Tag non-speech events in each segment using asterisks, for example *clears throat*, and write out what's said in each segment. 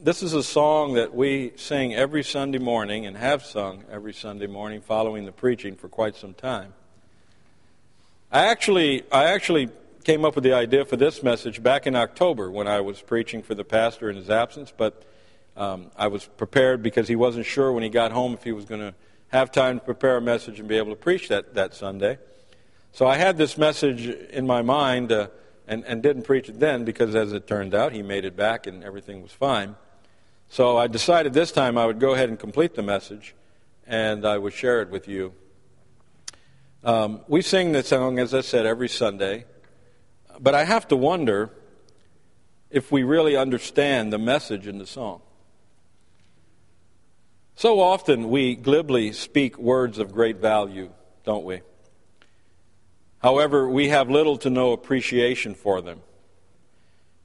this is a song that we sing every Sunday morning and have sung every Sunday morning following the preaching for quite some time. I actually, I actually came up with the idea for this message back in October when I was preaching for the pastor in his absence, but um, I was prepared because he wasn't sure when he got home if he was going to have time to prepare a message and be able to preach that, that Sunday. So I had this message in my mind uh, and, and didn't preach it then because, as it turned out, he made it back and everything was fine. So I decided this time I would go ahead and complete the message and I would share it with you. Um, we sing this song, as I said, every Sunday. But I have to wonder if we really understand the message in the song. So often we glibly speak words of great value, don't we? However, we have little to no appreciation for them.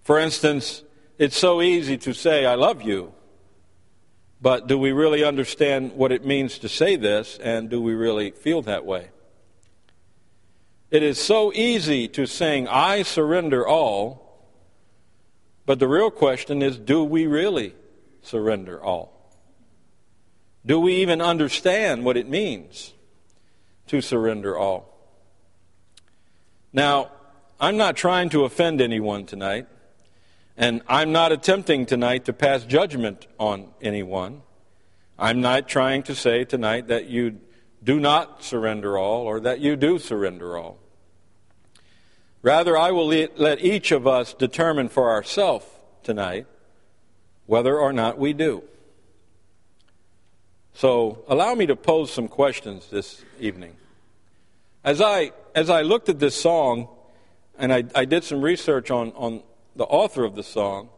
For instance, it's so easy to say, I love you, but do we really understand what it means to say this, and do we really feel that way? It is so easy to sing, I surrender all, but the real question is, do we really surrender all? Do we even understand what it means to surrender all? Now, I'm not trying to offend anyone tonight, and I'm not attempting tonight to pass judgment on anyone. I'm not trying to say tonight that you do not surrender all or that you do surrender all. Rather, I will let each of us determine for ourselves tonight whether or not we do. So, allow me to pose some questions this evening. As I, as I looked at this song, and I, I did some research on, on the author of the song,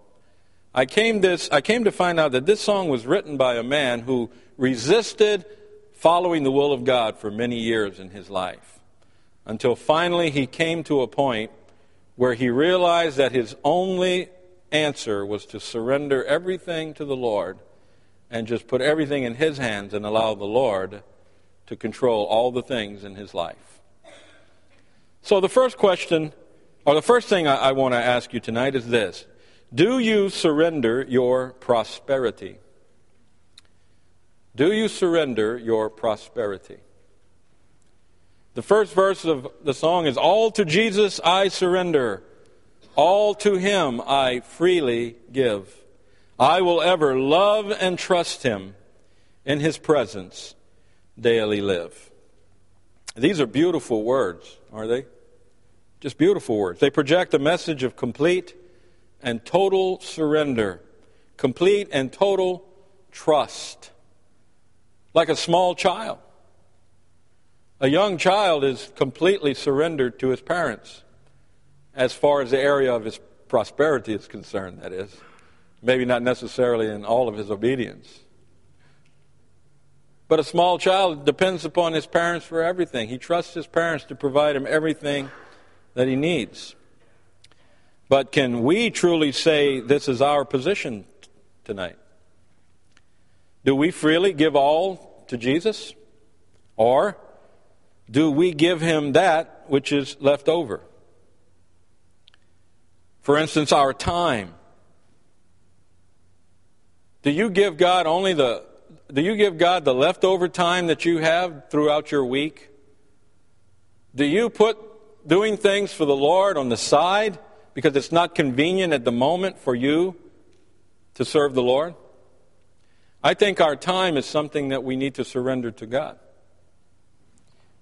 I came, this, I came to find out that this song was written by a man who resisted following the will of God for many years in his life until finally he came to a point where he realized that his only answer was to surrender everything to the Lord and just put everything in his hands and allow the Lord to control all the things in his life. So, the first question, or the first thing I, I want to ask you tonight is this Do you surrender your prosperity? Do you surrender your prosperity? The first verse of the song is All to Jesus I surrender, all to him I freely give. I will ever love and trust him in his presence daily live. These are beautiful words, are they? Just beautiful words. They project a message of complete and total surrender, complete and total trust, like a small child. A young child is completely surrendered to his parents, as far as the area of his prosperity is concerned, that is. Maybe not necessarily in all of his obedience. But a small child depends upon his parents for everything. He trusts his parents to provide him everything that he needs. But can we truly say this is our position tonight? Do we freely give all to Jesus? Or do we give him that which is left over? For instance, our time. Do you give God only the do you give God the leftover time that you have throughout your week? Do you put doing things for the Lord on the side because it's not convenient at the moment for you to serve the Lord? I think our time is something that we need to surrender to God.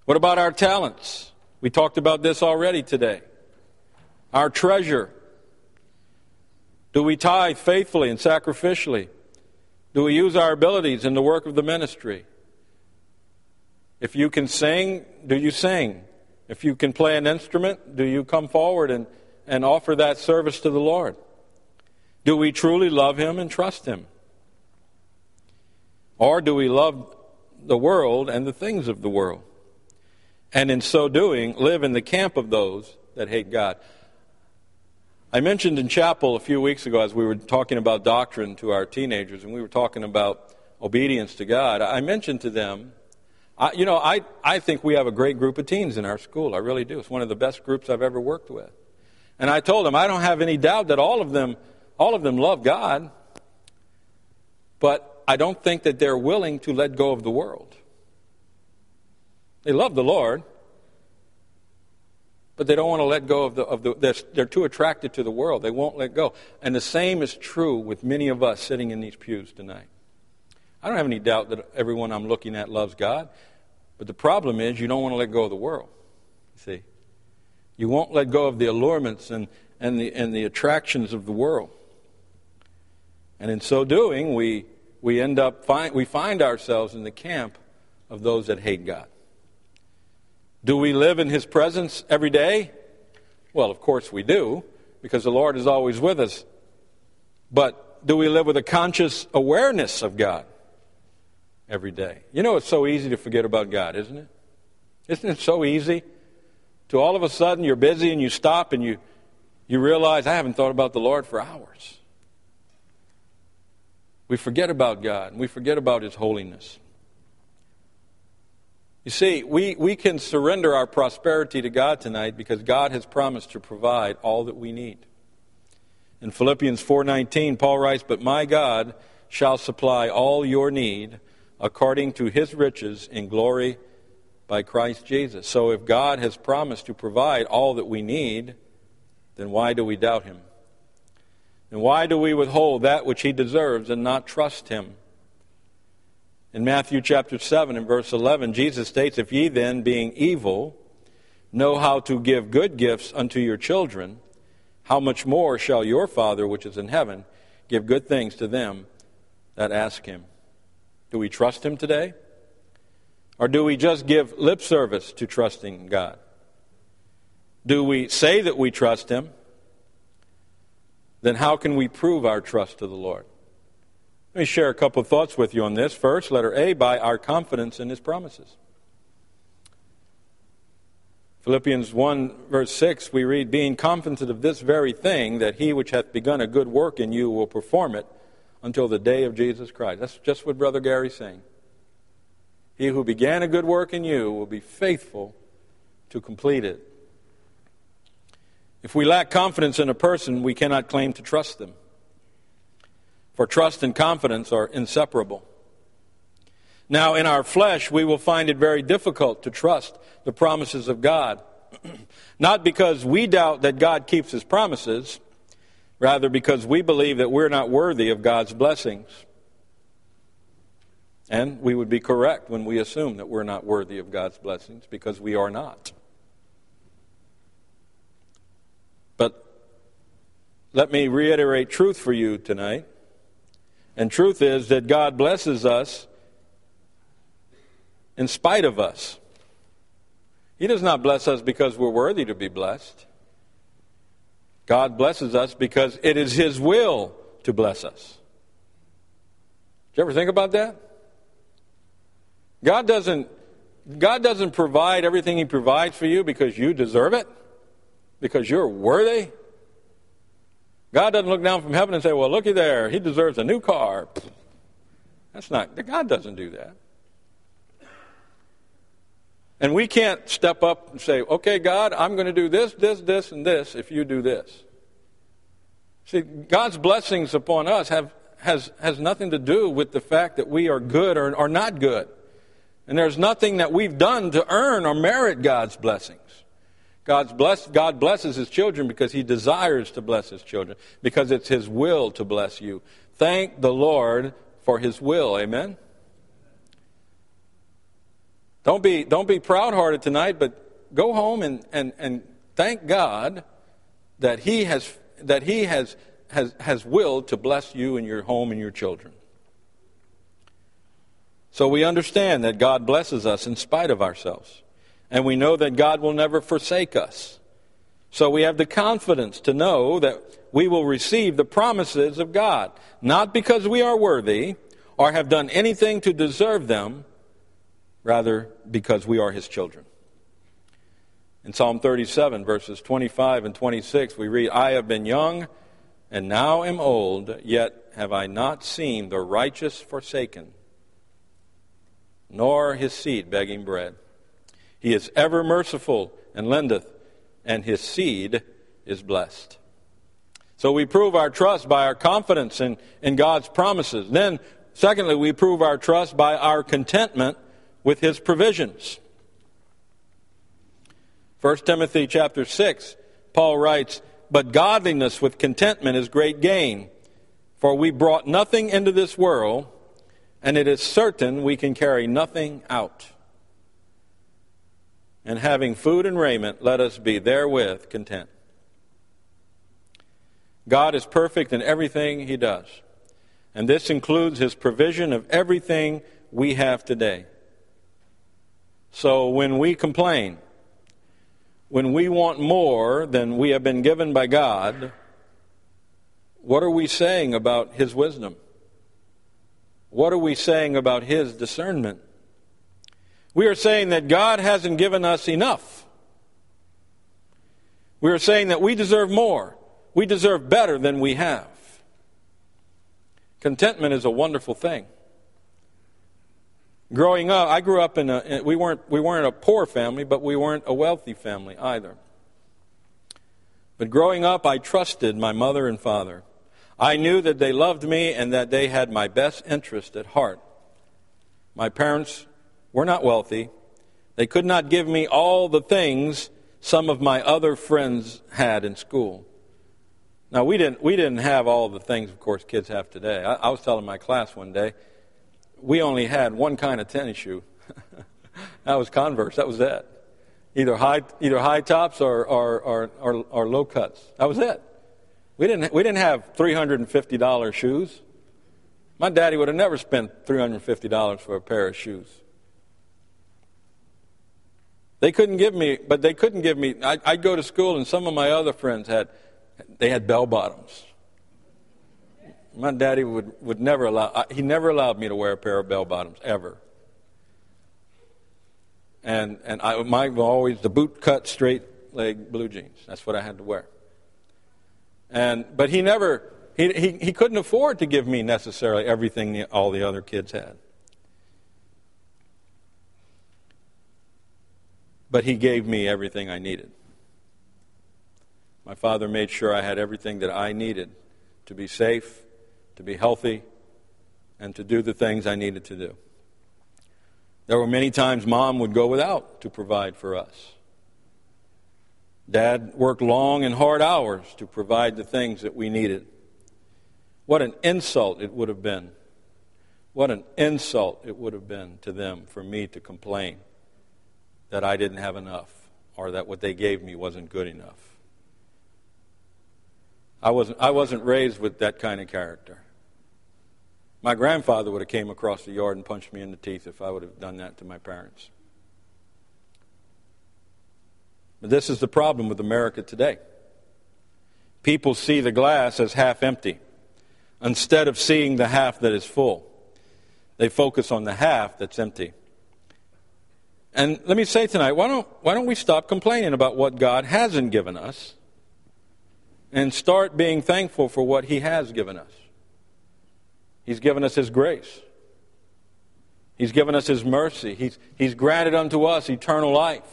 What about our talents? We talked about this already today. Our treasure. Do we tithe faithfully and sacrificially? Do we use our abilities in the work of the ministry? If you can sing, do you sing? If you can play an instrument, do you come forward and, and offer that service to the Lord? Do we truly love Him and trust Him? Or do we love the world and the things of the world? and in so doing, live in the camp of those that hate God. I mentioned in chapel a few weeks ago as we were talking about doctrine to our teenagers, and we were talking about obedience to God, I mentioned to them, I, you know, I, I think we have a great group of teens in our school. I really do. It's one of the best groups I've ever worked with. And I told them, I don't have any doubt that all of them, all of them love God. but I don't think that they're willing to let go of the world. They love the Lord, but they don't want to let go of the, of the they're, they're too attracted to the world. They won't let go. And the same is true with many of us sitting in these pews tonight. I don't have any doubt that everyone I'm looking at loves God, but the problem is you don't want to let go of the world. You see, you won't let go of the allurements and, and, the, and the attractions of the world. And in so doing, we, we end up find, we find ourselves in the camp of those that hate God. Do we live in His presence every day? Well, of course we do, because the Lord is always with us. But do we live with a conscious awareness of God every day? You know, it's so easy to forget about God, isn't it? Isn't it so easy? To all of a sudden you're busy and you stop and you, you realize, I haven't thought about the Lord for hours. We forget about God and we forget about His holiness. You see, we, we can surrender our prosperity to God tonight because God has promised to provide all that we need. In Philippians 4:19, Paul writes, "But my God shall supply all your need according to his riches in glory by Christ Jesus." So if God has promised to provide all that we need, then why do we doubt him? And why do we withhold that which he deserves and not trust him? In Matthew chapter 7 and verse 11, Jesus states, If ye then, being evil, know how to give good gifts unto your children, how much more shall your Father which is in heaven give good things to them that ask him? Do we trust him today? Or do we just give lip service to trusting God? Do we say that we trust him? Then how can we prove our trust to the Lord? Let me share a couple of thoughts with you on this. First, letter A, by our confidence in his promises. Philippians 1, verse 6, we read, Being confident of this very thing, that he which hath begun a good work in you will perform it until the day of Jesus Christ. That's just what Brother Gary's saying. He who began a good work in you will be faithful to complete it. If we lack confidence in a person, we cannot claim to trust them for trust and confidence are inseparable. Now, in our flesh, we will find it very difficult to trust the promises of God. *clears throat* not because we doubt that God keeps his promises, rather because we believe that we're not worthy of God's blessings. And we would be correct when we assume that we're not worthy of God's blessings because we are not. But let me reiterate truth for you tonight. And truth is that God blesses us in spite of us. He does not bless us because we're worthy to be blessed. God blesses us because it is His will to bless us. Did you ever think about that? God doesn't, God doesn't provide everything He provides for you because you deserve it, because you're worthy. God doesn't look down from heaven and say, well, looky there, he deserves a new car. That's not, God doesn't do that. And we can't step up and say, okay, God, I'm going to do this, this, this, and this if you do this. See, God's blessings upon us have, has, has nothing to do with the fact that we are good or, or not good. And there's nothing that we've done to earn or merit God's blessings. God's blessed, God blesses his children because he desires to bless his children, because it's his will to bless you. Thank the Lord for his will. Amen? Don't be, don't be proud hearted tonight, but go home and, and, and thank God that he has, that he has, has, has willed to bless you and your home and your children. So we understand that God blesses us in spite of ourselves and we know that God will never forsake us. So we have the confidence to know that we will receive the promises of God, not because we are worthy or have done anything to deserve them, rather because we are His children. In Psalm 37, verses 25 and 26, we read, I have been young and now am old, yet have I not seen the righteous forsaken, nor his seed begging bread. He is ever merciful and lendeth, and his seed is blessed. So we prove our trust by our confidence in, in God's promises. Then Secondly, we prove our trust by our contentment with his provisions. 1 Timothy chapter 6, Paul writes, But godliness with contentment is great gain, for we brought nothing into this world, and it is certain we can carry nothing out. And having food and raiment, let us be therewith content. God is perfect in everything he does. And this includes his provision of everything we have today. So when we complain, when we want more than we have been given by God, what are we saying about his wisdom? What are we saying about his discernment? We are saying that God hasn't given us enough. We are saying that we deserve more. We deserve better than we have. Contentment is a wonderful thing. Growing up, I grew up in a, we weren't, we weren't a poor family, but we weren't a wealthy family either. But growing up, I trusted my mother and father. I knew that they loved me and that they had my best interest at heart. My parents were not wealthy. They could not give me all the things some of my other friends had in school. Now, we didn't, we didn't have all the things, of course, kids have today. I, I was telling my class one day, we only had one kind of tennis shoe. *laughs* that was Converse. That was it. Either high, either high tops or, or, or, or, or low cuts. That was it. We didn't, we didn't have $350 shoes. My daddy would have never spent $350 for a pair of shoes. They couldn't give me, but they couldn't give me. I, I'd go to school, and some of my other friends had they had bell bottoms. My daddy would, would never allow, he never allowed me to wear a pair of bell bottoms, ever. And, and I, my always the boot cut straight leg blue jeans. That's what I had to wear. And, but he never, he, he, he couldn't afford to give me necessarily everything the, all the other kids had. But he gave me everything I needed. My father made sure I had everything that I needed to be safe, to be healthy, and to do the things I needed to do. There were many times mom would go without to provide for us. Dad worked long and hard hours to provide the things that we needed. What an insult it would have been. What an insult it would have been to them for me to complain that I didn't have enough or that what they gave me wasn't good enough. I wasn't, I wasn't raised with that kind of character. My grandfather would have came across the yard and punched me in the teeth if I would have done that to my parents. But this is the problem with America today. People see the glass as half empty instead of seeing the half that is full. They focus on the half that's empty. And let me say tonight, why don't, why don't we stop complaining about what God hasn't given us and start being thankful for what He has given us. He's given us His grace. He's given us His mercy. He's, he's granted unto us eternal life.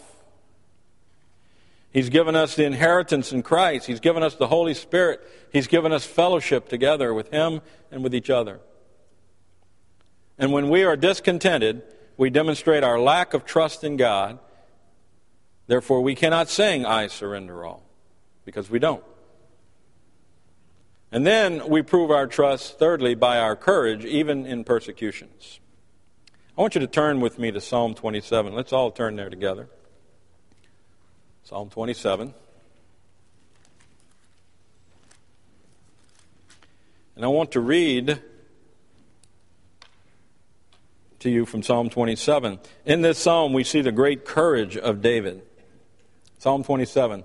He's given us the inheritance in Christ. He's given us the Holy Spirit. He's given us fellowship together with Him and with each other. And when we are discontented, we demonstrate our lack of trust in God. Therefore, we cannot sing, I surrender all, because we don't. And then we prove our trust, thirdly, by our courage, even in persecutions. I want you to turn with me to Psalm 27. Let's all turn there together. Psalm 27. And I want to read to you from Psalm 27. In this psalm, we see the great courage of David. Psalm 27.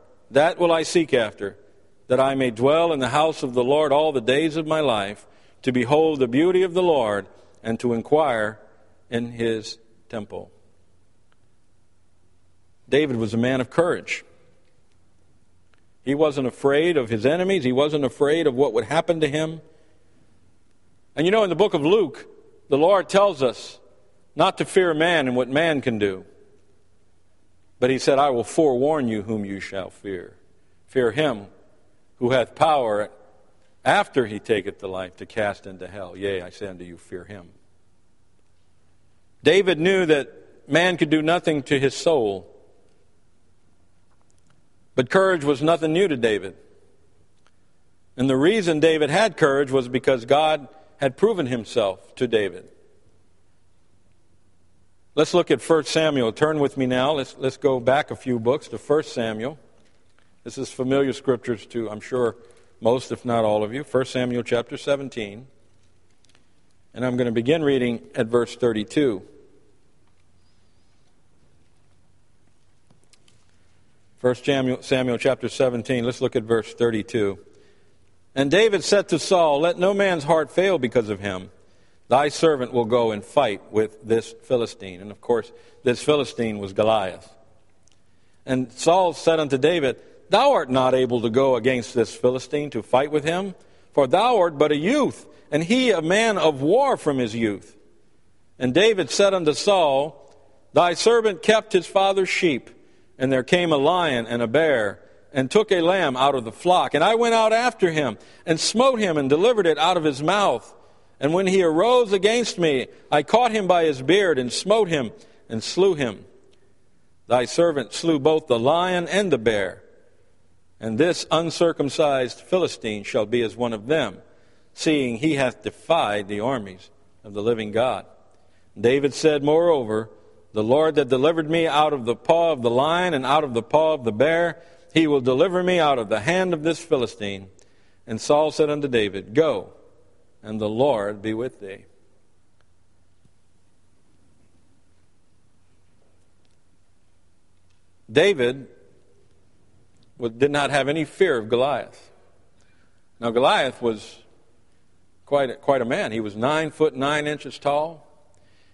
that will I seek after, that I may dwell in the house of the Lord all the days of my life, to behold the beauty of the Lord and to inquire in his temple. David was a man of courage. He wasn't afraid of his enemies, he wasn't afraid of what would happen to him. And you know, in the book of Luke, the Lord tells us not to fear man and what man can do. But he said, I will forewarn you whom you shall fear. Fear him who hath power after he taketh the life to cast into hell. Yea, I say unto you, fear him. David knew that man could do nothing to his soul. But courage was nothing new to David. And the reason David had courage was because God had proven himself to David. Let's look at 1 Samuel. Turn with me now. Let's, let's go back a few books to 1 Samuel. This is familiar scriptures to, I'm sure, most, if not all of you. 1 Samuel chapter 17. And I'm going to begin reading at verse 32. 1 Samuel, Samuel chapter 17, let's look at verse 32. And David said to Saul, Let no man's heart fail because of him. Thy servant will go and fight with this Philistine. And of course, this Philistine was Goliath. And Saul said unto David, Thou art not able to go against this Philistine to fight with him, for thou art but a youth, and he a man of war from his youth. And David said unto Saul, Thy servant kept his father's sheep and there came a lion and a bear and took a lamb out of the flock. And I went out after him and smote him and delivered it out of his mouth. And when he arose against me, I caught him by his beard and smote him and slew him. Thy servant slew both the lion and the bear. And this uncircumcised Philistine shall be as one of them, seeing he hath defied the armies of the living God. David said, Moreover, the Lord that delivered me out of the paw of the lion and out of the paw of the bear, he will deliver me out of the hand of this Philistine. And Saul said unto David, Go, and the Lord be with thee. David did not have any fear of Goliath. Now, Goliath was quite a, quite a man. He was nine foot nine inches tall.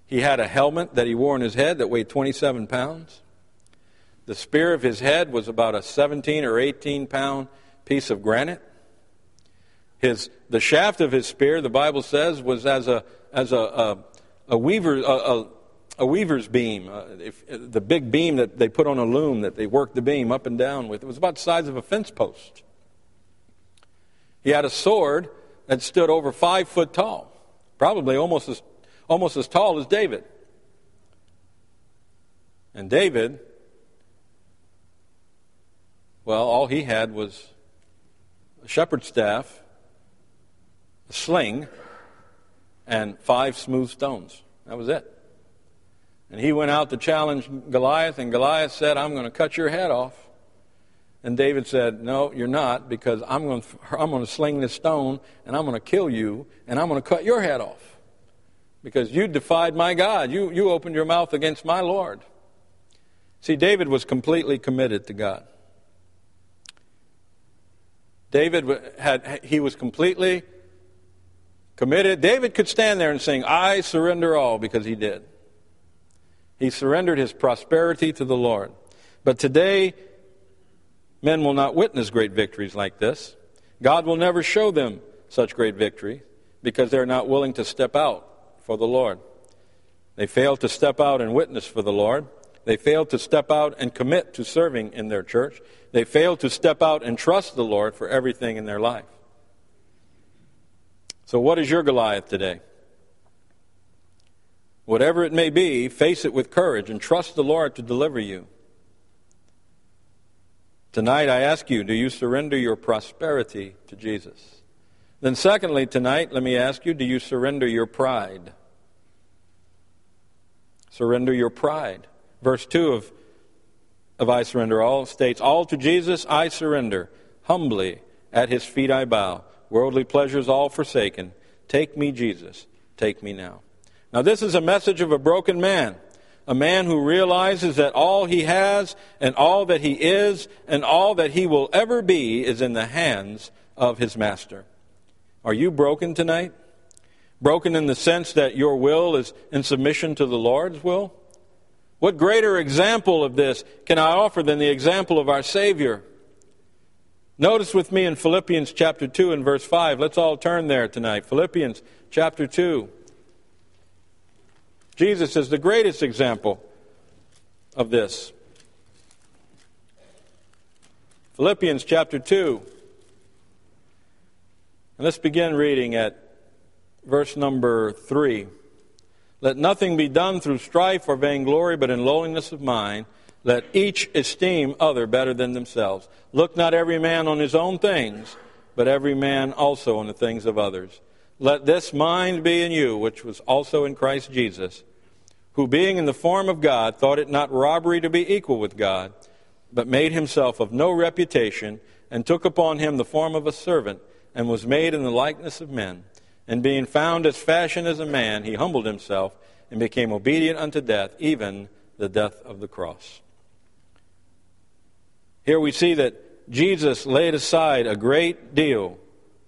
He had a helmet that he wore on his head that weighed 27 pounds. The spear of his head was about a 17 or 18 pound piece of granite. His, the shaft of his spear, the Bible says, was as a, as a, a, a weaver, a, a, a, weaver's beam, uh, if, the big beam that they put on a loom that they worked the beam up and down with. It was about the size of a fence post. He had a sword that stood over five foot tall, probably almost as almost as tall as David. And David, well, all he had was a shepherd's staff, a sling, and five smooth stones. That was it. And he went out to challenge Goliath, and Goliath said, I'm going to cut your head off. And David said, No, you're not, because I'm going, to, I'm going to sling this stone, and I'm going to kill you, and I'm going to cut your head off because you defied my God. You, you opened your mouth against my Lord. See, David was completely committed to God. David had, he was completely committed. David could stand there and sing, I surrender all, because he did. He surrendered his prosperity to the Lord. But today, men will not witness great victories like this. God will never show them such great victory because they're not willing to step out for the Lord. They fail to step out and witness for the Lord. They fail to step out and commit to serving in their church. They fail to step out and trust the Lord for everything in their life. So, what is your Goliath today? Whatever it may be, face it with courage and trust the Lord to deliver you. Tonight, I ask you, do you surrender your prosperity to Jesus? Then, secondly, tonight, let me ask you, do you surrender your pride? Surrender your pride. Verse 2 of, of I Surrender All states, All to Jesus I surrender. Humbly at his feet I bow. Worldly pleasures all forsaken. Take me, Jesus. Take me now. Now, this is a message of a broken man. A man who realizes that all he has and all that he is and all that he will ever be is in the hands of his master. Are you broken tonight? Broken in the sense that your will is in submission to the Lord's will? What greater example of this can I offer than the example of our Savior? Notice with me in Philippians chapter 2 and verse 5. Let's all turn there tonight. Philippians chapter 2. Jesus is the greatest example of this. Philippians chapter 2. And let's begin reading at verse number 3. Let nothing be done through strife or vainglory, but in lowliness of mind. Let each esteem other better than themselves. Look not every man on his own things, but every man also on the things of others. Let this mind be in you, which was also in Christ Jesus, who being in the form of God, thought it not robbery to be equal with God but made himself of no reputation, and took upon him the form of a servant, and was made in the likeness of men. And being found as fashion as a man, he humbled himself, and became obedient unto death, even the death of the cross. Here we see that Jesus laid aside a great deal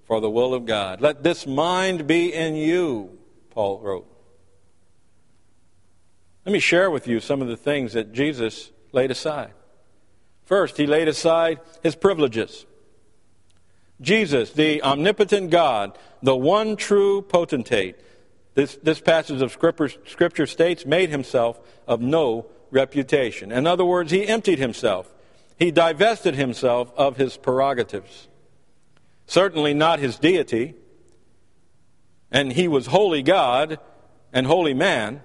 for the will of God. Let this mind be in you, Paul wrote. Let me share with you some of the things that Jesus laid aside. First, he laid aside his privileges. Jesus, the omnipotent God, the one true potentate, this, this passage of scripture, scripture states, made himself of no reputation. In other words, he emptied himself. He divested himself of his prerogatives. Certainly not his deity. And he was holy God and holy man.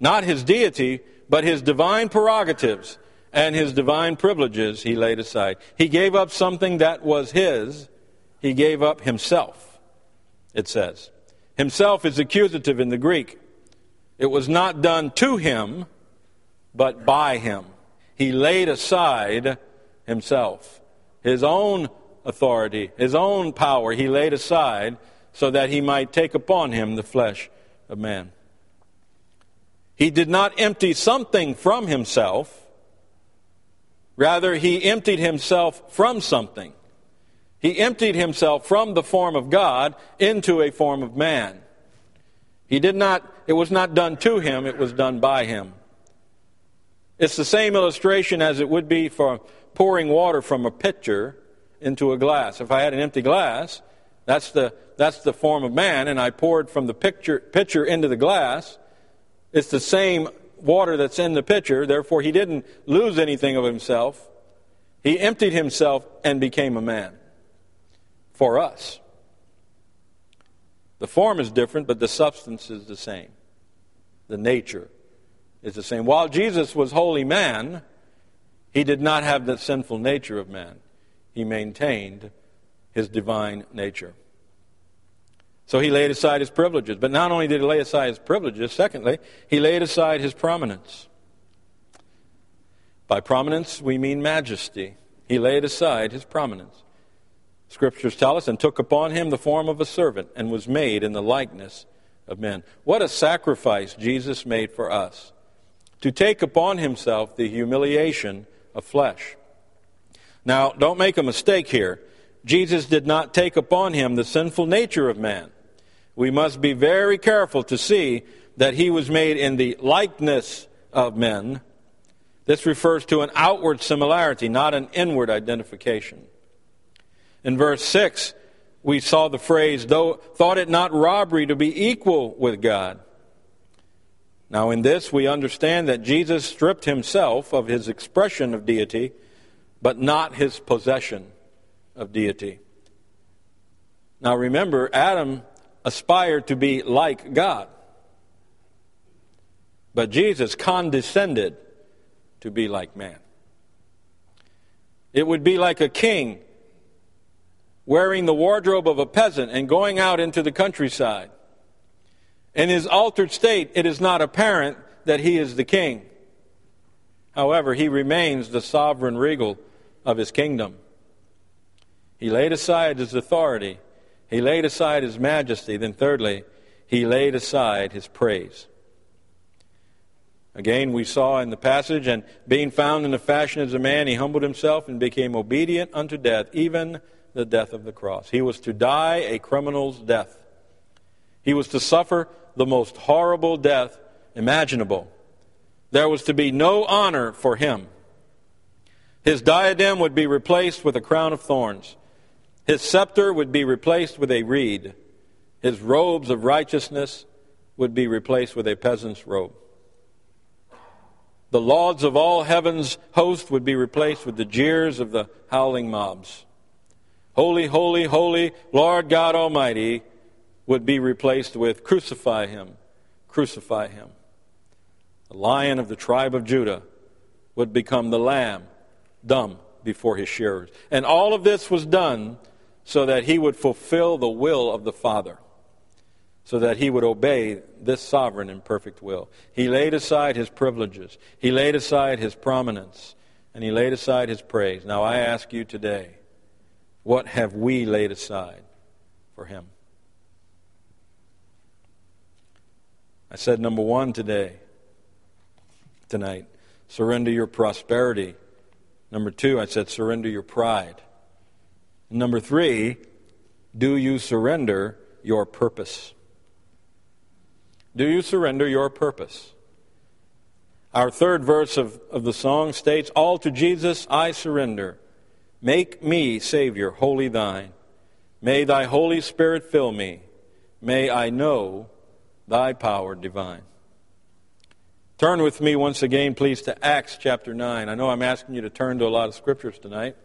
Not his deity, but his divine prerogatives and his divine privileges he laid aside. He gave up something that was his. He gave up himself, it says. Himself is accusative in the Greek. It was not done to him, but by him. He laid aside himself. His own authority, his own power, he laid aside so that he might take upon him the flesh of man. He did not empty something from himself Rather, he emptied himself from something. He emptied himself from the form of God into a form of man. He did not, it was not done to him, it was done by him. It's the same illustration as it would be for pouring water from a pitcher into a glass. If I had an empty glass, that's the, that's the form of man, and I poured from the pitcher, pitcher into the glass. It's the same water that's in the pitcher, therefore he didn't lose anything of himself. He emptied himself and became a man for us. The form is different, but the substance is the same. The nature is the same. While Jesus was holy man, he did not have the sinful nature of man. He maintained his divine nature. So he laid aside his privileges. But not only did he lay aside his privileges, secondly, he laid aside his prominence. By prominence, we mean majesty. He laid aside his prominence. Scriptures tell us, and took upon him the form of a servant, and was made in the likeness of men. What a sacrifice Jesus made for us to take upon himself the humiliation of flesh. Now, don't make a mistake here. Jesus did not take upon him the sinful nature of man we must be very careful to see that he was made in the likeness of men. This refers to an outward similarity, not an inward identification. In verse 6, we saw the phrase, though thought it not robbery to be equal with God. Now, in this, we understand that Jesus stripped himself of his expression of deity, but not his possession of deity. Now, remember, Adam aspired to be like God. But Jesus condescended to be like man. It would be like a king wearing the wardrobe of a peasant and going out into the countryside. In his altered state, it is not apparent that he is the king. However, he remains the sovereign regal of his kingdom. He laid aside his authority he laid aside his majesty. Then, thirdly, he laid aside his praise. Again, we saw in the passage, and being found in the fashion as a man, he humbled himself and became obedient unto death, even the death of the cross. He was to die a criminal's death. He was to suffer the most horrible death imaginable. There was to be no honor for him. His diadem would be replaced with a crown of thorns. His scepter would be replaced with a reed. His robes of righteousness would be replaced with a peasant's robe. The lauds of all heaven's host would be replaced with the jeers of the howling mobs. Holy, holy, holy, Lord God Almighty would be replaced with crucify him, crucify him. The lion of the tribe of Judah would become the lamb, dumb before his shearers. And all of this was done so that he would fulfill the will of the Father, so that he would obey this sovereign and perfect will. He laid aside his privileges, he laid aside his prominence, and he laid aside his praise. Now I ask you today, what have we laid aside for him? I said number one today tonight. Surrender your prosperity. Number two, I said surrender your pride. Number three, do you surrender your purpose? Do you surrender your purpose? Our third verse of, of the song states, All to Jesus I surrender. Make me, Savior, wholly thine. May thy Holy Spirit fill me. May I know thy power divine. Turn with me once again, please, to Acts chapter 9. I know I'm asking you to turn to a lot of scriptures tonight,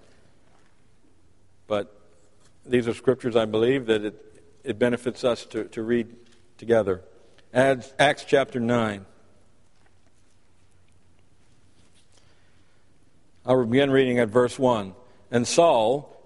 but these are scriptures I believe that it, it benefits us to, to read together. Acts chapter 9. I'll begin reading at verse 1. And Saul,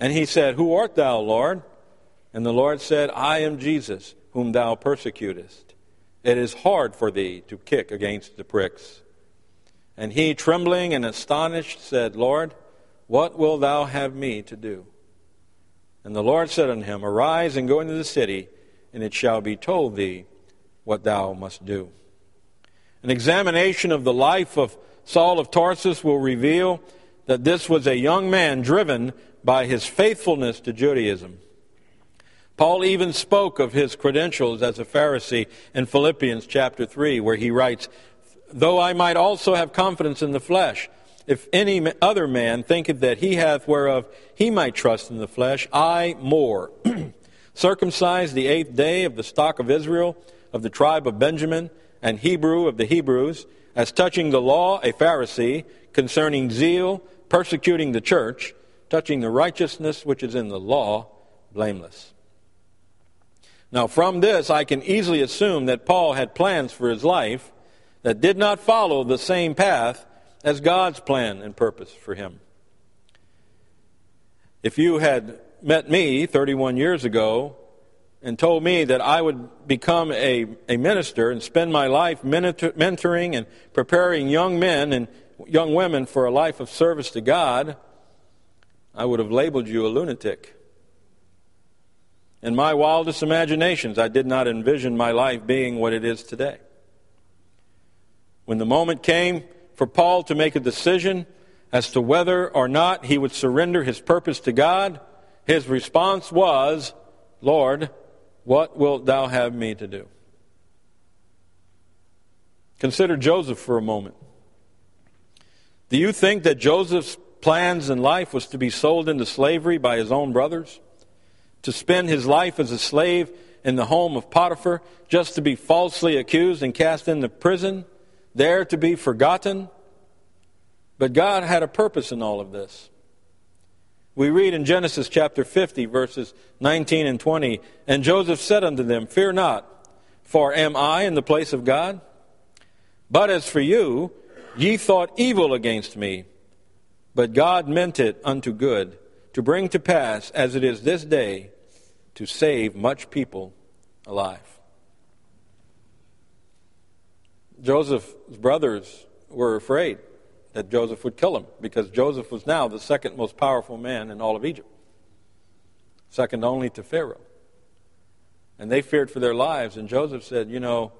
And he said, Who art thou, Lord? And the Lord said, I am Jesus, whom thou persecutest. It is hard for thee to kick against the pricks. And he, trembling and astonished, said, Lord, what wilt thou have me to do? And the Lord said unto him, Arise and go into the city, and it shall be told thee what thou must do. An examination of the life of Saul of Tarsus will reveal that this was a young man driven by his faithfulness to Judaism. Paul even spoke of his credentials as a Pharisee in Philippians chapter 3, where he writes, Though I might also have confidence in the flesh, if any other man thinketh that he hath whereof he might trust in the flesh, I more. *clears throat* Circumcised the eighth day of the stock of Israel, of the tribe of Benjamin, and Hebrew of the Hebrews, as touching the law, a Pharisee, concerning zeal, persecuting the church, touching the righteousness which is in the law, blameless. Now, from this, I can easily assume that Paul had plans for his life that did not follow the same path as God's plan and purpose for him. If you had met me 31 years ago and told me that I would become a, a minister and spend my life mentoring and preparing young men and young women for a life of service to God, I would have labeled you a lunatic. In my wildest imaginations, I did not envision my life being what it is today. When the moment came for Paul to make a decision as to whether or not he would surrender his purpose to God, his response was, Lord, what wilt thou have me to do? Consider Joseph for a moment. Do you think that Joseph's plans in life was to be sold into slavery by his own brothers? to spend his life as a slave in the home of Potiphar, just to be falsely accused and cast into prison, there to be forgotten. But God had a purpose in all of this. We read in Genesis chapter 50, verses 19 and 20, And Joseph said unto them, Fear not, for am I in the place of God? But as for you, ye thought evil against me, but God meant it unto good to bring to pass, as it is this day, to save much people alive. Joseph's brothers were afraid that Joseph would kill him because Joseph was now the second most powerful man in all of Egypt, second only to Pharaoh. And they feared for their lives, and Joseph said, You know,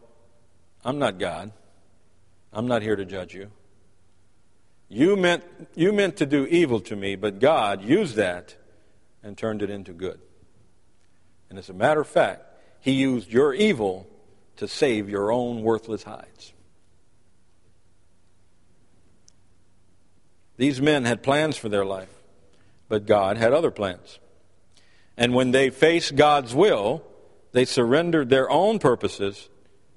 I'm not God. I'm not here to judge you. You meant, you meant to do evil to me, but God used that and turned it into good. And as a matter of fact, He used your evil to save your own worthless hides. These men had plans for their life, but God had other plans. And when they faced God's will, they surrendered their own purposes,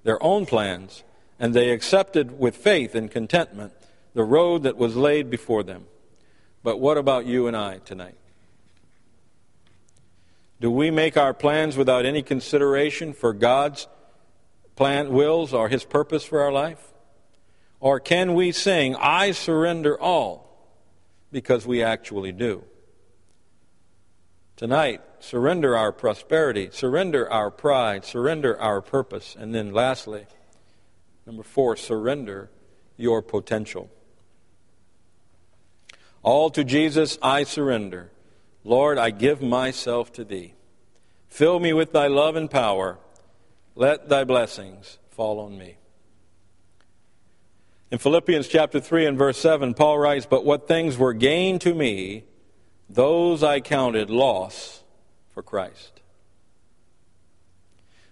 their own plans, and they accepted with faith and contentment the road that was laid before them. But what about you and I tonight? Do we make our plans without any consideration for God's plan, wills, or His purpose for our life? Or can we sing, I surrender all, because we actually do? Tonight, surrender our prosperity, surrender our pride, surrender our purpose, and then lastly, number four, surrender your potential. All to Jesus I surrender. Lord, I give myself to thee. Fill me with thy love and power. Let thy blessings fall on me. In Philippians chapter 3 and verse 7, Paul writes, But what things were gain to me, those I counted loss for Christ.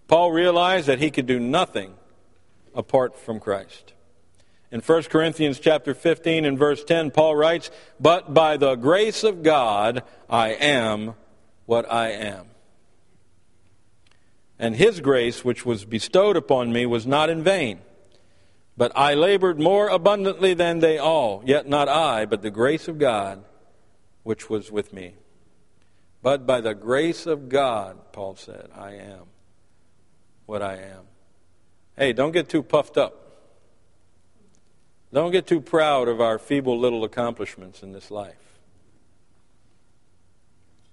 Paul realized that he could do nothing apart from Christ. In 1 Corinthians chapter 15 and verse 10, Paul writes, But by the grace of God I am what I am. And his grace, which was bestowed upon me, was not in vain. But I labored more abundantly than they all, yet not I, but the grace of God, which was with me. But by the grace of God, Paul said, I am what I am. Hey, don't get too puffed up. Don't get too proud of our feeble little accomplishments in this life.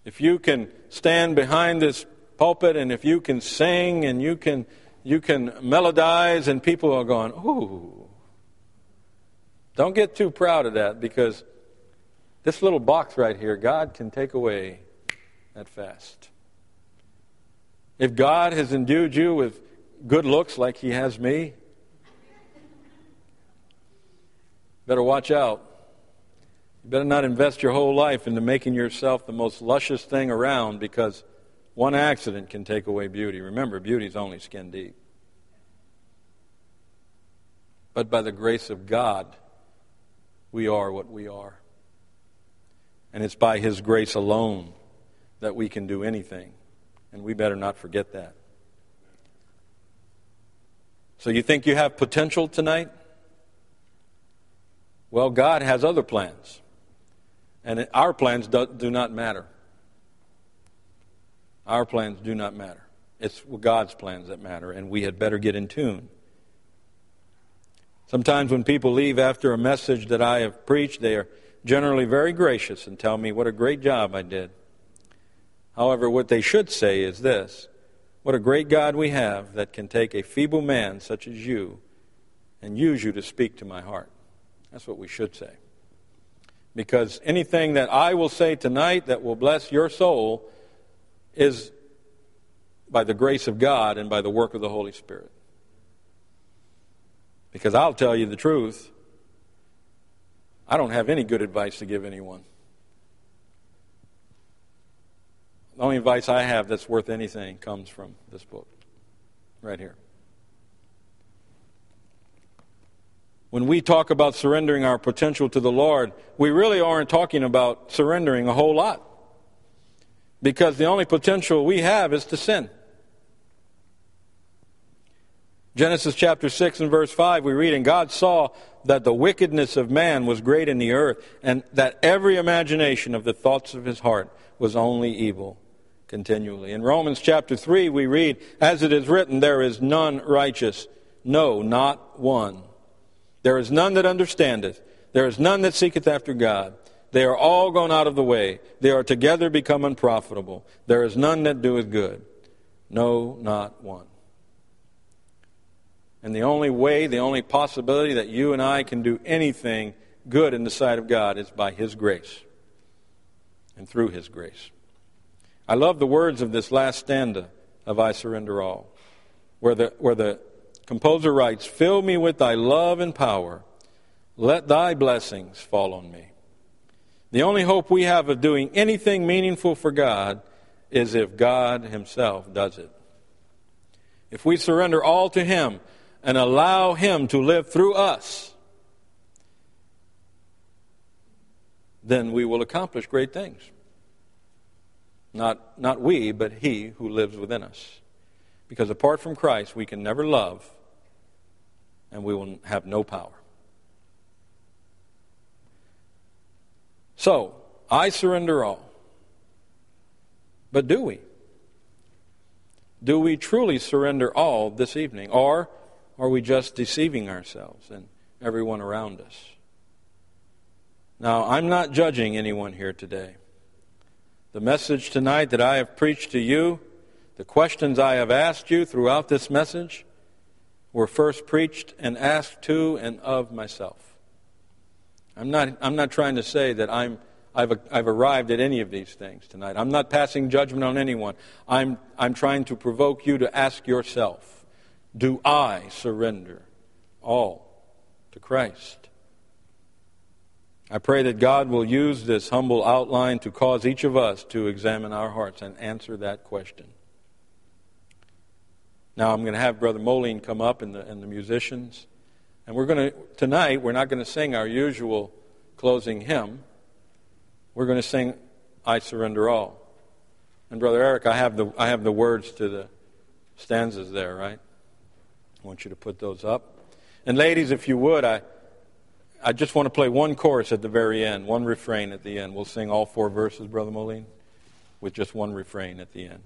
If you can stand behind this pulpit and if you can sing and you can you can melodize and people are going, "Ooh." Don't get too proud of that because this little box right here, God can take away that fast. If God has endued you with good looks like he has me, better watch out. You better not invest your whole life into making yourself the most luscious thing around because one accident can take away beauty. Remember, beauty is only skin deep. But by the grace of God, we are what we are. And it's by His grace alone that we can do anything. And we better not forget that. So, you think you have potential tonight? Well, God has other plans. And our plans do, do not matter. Our plans do not matter. It's God's plans that matter, and we had better get in tune. Sometimes when people leave after a message that I have preached, they are generally very gracious and tell me what a great job I did. However, what they should say is this What a great God we have that can take a feeble man such as you and use you to speak to my heart. That's what we should say. Because anything that I will say tonight that will bless your soul is by the grace of God and by the work of the Holy Spirit. Because I'll tell you the truth, I don't have any good advice to give anyone. The only advice I have that's worth anything comes from this book, right here. When we talk about surrendering our potential to the Lord, we really aren't talking about surrendering a whole lot. Because the only potential we have is to sin. Genesis chapter 6 and verse 5, we read, And God saw that the wickedness of man was great in the earth, and that every imagination of the thoughts of his heart was only evil continually. In Romans chapter 3, we read, As it is written, there is none righteous, no, not one. There is none that understandeth. There is none that seeketh after God. They are all gone out of the way. They are together become unprofitable. There is none that doeth good. No, not one. And the only way, the only possibility that you and I can do anything good in the sight of God is by His grace and through His grace. I love the words of this last stanza of I Surrender All, where the, where the composer writes, Fill me with thy love and power, let thy blessings fall on me. The only hope we have of doing anything meaningful for God is if God Himself does it. If we surrender all to Him and allow Him to live through us, then we will accomplish great things. Not, not we, but He who lives within us. Because apart from Christ, we can never love and we will have no power. So, I surrender all. But do we? Do we truly surrender all this evening? Or are we just deceiving ourselves and everyone around us? Now, I'm not judging anyone here today. The message tonight that I have preached to you, the questions I have asked you throughout this message, were first preached and asked to and of myself. I'm not, I'm not trying to say that I'm, I've, I've arrived at any of these things tonight. I'm not passing judgment on anyone. I'm, I'm trying to provoke you to ask yourself Do I surrender all to Christ? I pray that God will use this humble outline to cause each of us to examine our hearts and answer that question. Now I'm going to have Brother Moline come up and the, and the musicians. And we're going to, tonight, we're not going to sing our usual closing hymn. We're going to sing I Surrender All. And Brother Eric, I have the, I have the words to the stanzas there, right? I want you to put those up. And ladies, if you would, I, I just want to play one chorus at the very end, one refrain at the end. We'll sing all four verses, Brother Moline, with just one refrain at the end.